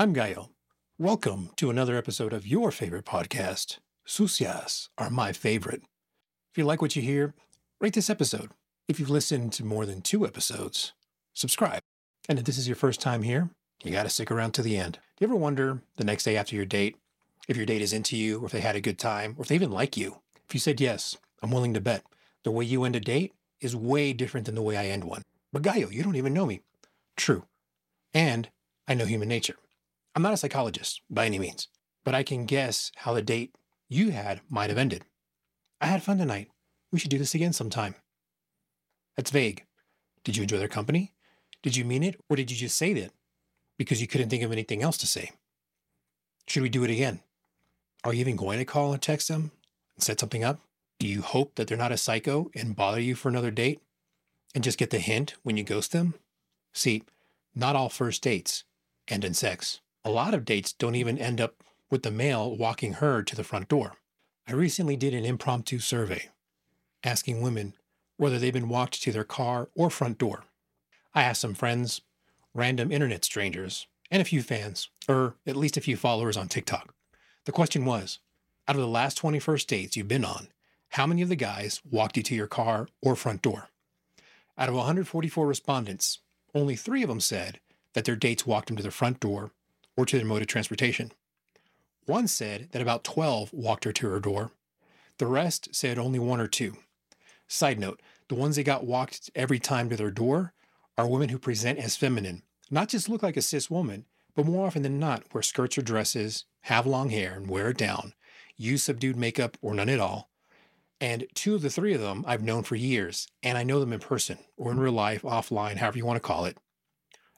I'm Gallo. Welcome to another episode of your favorite podcast. Sucias are my favorite. If you like what you hear, rate this episode. If you've listened to more than two episodes, subscribe. And if this is your first time here, you got to stick around to the end. Do you ever wonder the next day after your date if your date is into you, or if they had a good time, or if they even like you? If you said yes, I'm willing to bet the way you end a date is way different than the way I end one. But Gallo, you don't even know me. True. And I know human nature. I'm not a psychologist by any means, but I can guess how the date you had might have ended. I had fun tonight. We should do this again sometime. That's vague. Did you enjoy their company? Did you mean it, or did you just say that because you couldn't think of anything else to say? Should we do it again? Are you even going to call and text them and set something up? Do you hope that they're not a psycho and bother you for another date and just get the hint when you ghost them? See, not all first dates end in sex. A lot of dates don't even end up with the male walking her to the front door. I recently did an impromptu survey asking women whether they've been walked to their car or front door. I asked some friends, random internet strangers, and a few fans, or at least a few followers on TikTok. The question was out of the last 20 first dates you've been on, how many of the guys walked you to your car or front door? Out of 144 respondents, only three of them said that their dates walked them to their front door or to their mode of transportation. One said that about 12 walked her to her door. The rest said only one or two. Side note the ones that got walked every time to their door are women who present as feminine, not just look like a cis woman, but more often than not wear skirts or dresses, have long hair and wear it down, use subdued makeup or none at all. And two of the three of them I've known for years, and I know them in person or in real life, offline, however you want to call it.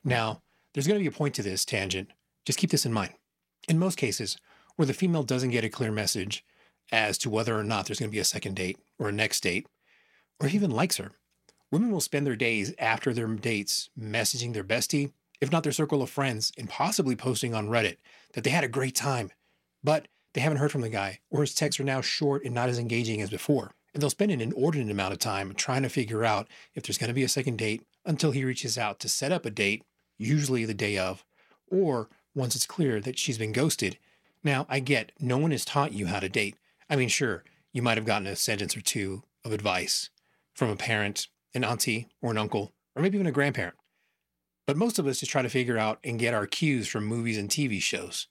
Now, there's going to be a point to this tangent. Just keep this in mind. In most cases, where the female doesn't get a clear message as to whether or not there's going to be a second date or a next date, or even likes her, women will spend their days after their dates messaging their bestie, if not their circle of friends, and possibly posting on Reddit that they had a great time, but they haven't heard from the guy, or his texts are now short and not as engaging as before. And they'll spend an inordinate amount of time trying to figure out if there's going to be a second date until he reaches out to set up a date, usually the day of, or once it's clear that she's been ghosted. Now, I get no one has taught you how to date. I mean, sure, you might have gotten a sentence or two of advice from a parent, an auntie, or an uncle, or maybe even a grandparent. But most of us just try to figure out and get our cues from movies and TV shows.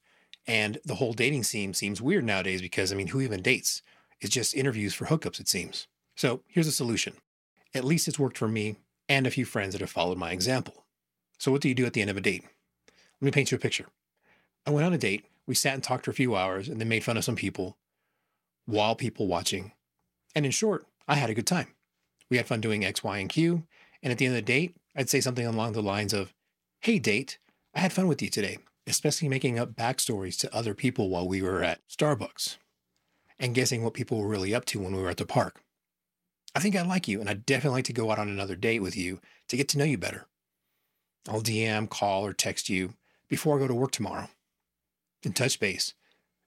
And the whole dating scene seems weird nowadays because, I mean, who even dates? It's just interviews for hookups, it seems. So here's a solution. At least it's worked for me and a few friends that have followed my example. So, what do you do at the end of a date? Let me paint you a picture. I went on a date. We sat and talked for a few hours and then made fun of some people while people watching. And in short, I had a good time. We had fun doing X, Y, and Q. And at the end of the date, I'd say something along the lines of, Hey, date, I had fun with you today, especially making up backstories to other people while we were at Starbucks and guessing what people were really up to when we were at the park. I think I like you, and I'd definitely like to go out on another date with you to get to know you better. I'll DM, call, or text you before I go to work tomorrow and touch base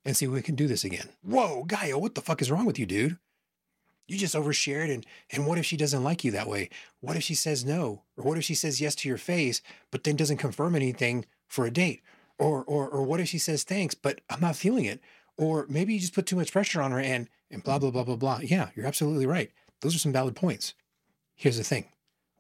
and see if we can do this again. Whoa, Gallo, what the fuck is wrong with you, dude? You just overshared and and what if she doesn't like you that way? What if she says no? Or what if she says yes to your face, but then doesn't confirm anything for a date? Or or or what if she says thanks, but I'm not feeling it? Or maybe you just put too much pressure on her and and blah blah blah blah blah. Yeah, you're absolutely right. Those are some valid points. Here's the thing.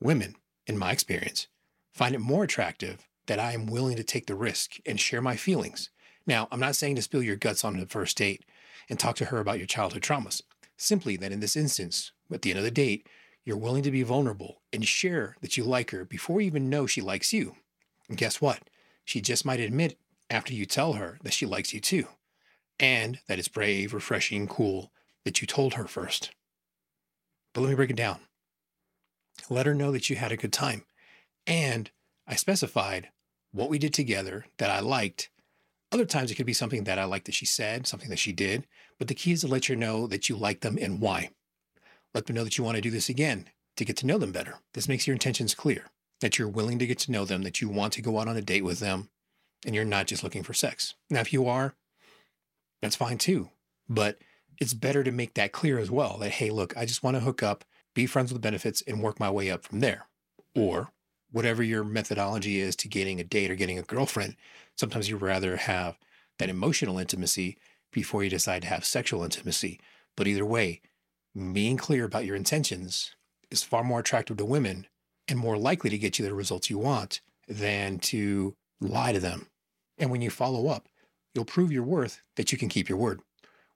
Women, in my experience, find it more attractive that I am willing to take the risk and share my feelings. Now, I'm not saying to spill your guts on the first date and talk to her about your childhood traumas. Simply that in this instance, at the end of the date, you're willing to be vulnerable and share that you like her before you even know she likes you. And guess what? She just might admit after you tell her that she likes you too, and that it's brave, refreshing, cool that you told her first. But let me break it down. Let her know that you had a good time. And I specified what we did together that I liked. Other times it could be something that I liked that she said, something that she did. But the key is to let her know that you like them and why. Let them know that you want to do this again to get to know them better. This makes your intentions clear that you're willing to get to know them, that you want to go out on a date with them, and you're not just looking for sex. Now, if you are, that's fine too. But it's better to make that clear as well that, hey, look, I just want to hook up, be friends with benefits, and work my way up from there. Or whatever your methodology is to getting a date or getting a girlfriend, sometimes you rather have that emotional intimacy before you decide to have sexual intimacy. But either way, being clear about your intentions is far more attractive to women and more likely to get you the results you want than to lie to them. And when you follow up, you'll prove your worth that you can keep your word.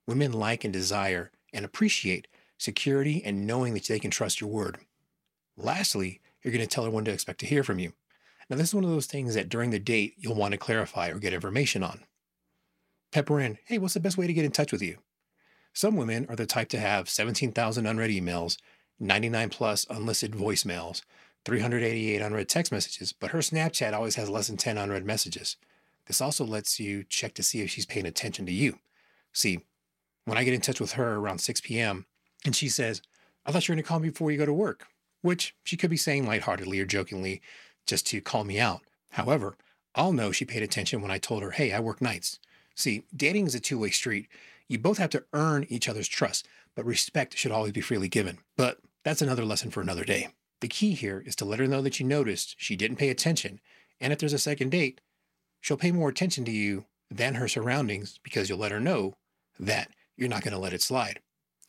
Women like and desire and appreciate security and knowing that they can trust your word. Lastly, you're going to tell her when to expect to hear from you. Now, this is one of those things that during the date you'll want to clarify or get information on. Pepper in, hey, what's the best way to get in touch with you? Some women are the type to have 17,000 unread emails, 99 plus unlisted voicemails, 388 unread text messages, but her Snapchat always has less than 10 unread messages. This also lets you check to see if she's paying attention to you. See, when I get in touch with her around 6 p.m. and she says, I thought you were going to call me before you go to work, which she could be saying lightheartedly or jokingly just to call me out. However, I'll know she paid attention when I told her, hey, I work nights. See, dating is a two way street. You both have to earn each other's trust, but respect should always be freely given. But that's another lesson for another day. The key here is to let her know that you noticed she didn't pay attention, and if there's a second date, she'll pay more attention to you than her surroundings because you'll let her know that you're not going to let it slide.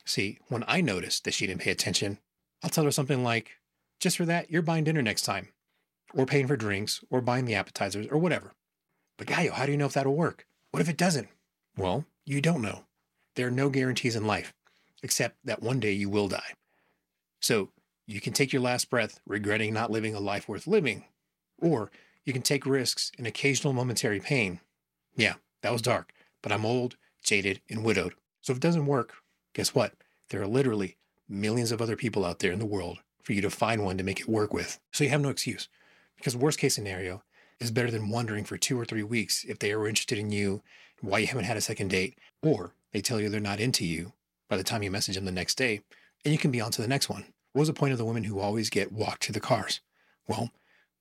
See, when I noticed that she didn't pay attention, I'll tell her something like, just for that, you're buying dinner next time, or paying for drinks, or buying the appetizers, or whatever. But Gallo, how do you know if that'll work? What if it doesn't? Well, you don't know. There are no guarantees in life, except that one day you will die. So you can take your last breath regretting not living a life worth living, or you can take risks in occasional momentary pain. Yeah, that was dark, but I'm old, jaded, and widowed. So if it doesn't work, guess what? There are literally millions of other people out there in the world for you to find one to make it work with. So you have no excuse. Because worst case scenario is better than wondering for two or three weeks if they are interested in you, why you haven't had a second date, or they tell you they're not into you by the time you message them the next day, and you can be on to the next one. What was the point of the women who always get walked to the cars? Well,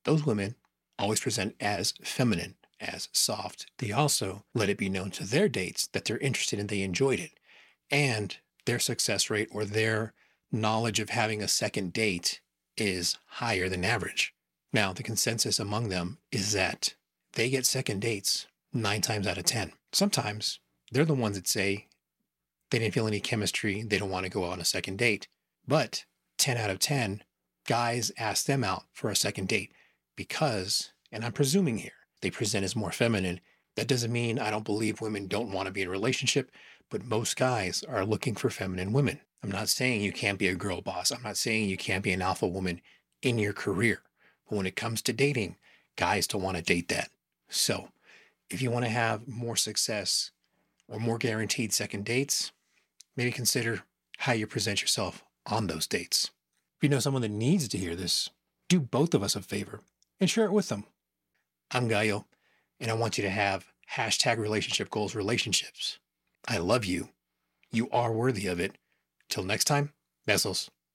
those women always present as feminine, as soft. They also let it be known to their dates that they're interested and they enjoyed it. And their success rate or their knowledge of having a second date is higher than average. Now, the consensus among them is that they get second dates nine times out of 10. Sometimes they're the ones that say they didn't feel any chemistry, they don't want to go on a second date. But 10 out of 10 guys ask them out for a second date because, and I'm presuming here, they present as more feminine. That doesn't mean I don't believe women don't want to be in a relationship, but most guys are looking for feminine women. I'm not saying you can't be a girl boss. I'm not saying you can't be an alpha woman in your career. But when it comes to dating, guys don't want to date that. So if you want to have more success or more guaranteed second dates, maybe consider how you present yourself on those dates. If you know someone that needs to hear this, do both of us a favor and share it with them. I'm Gallo, and I want you to have hashtag relationship goals relationships. I love you. You are worthy of it. Till next time, besos.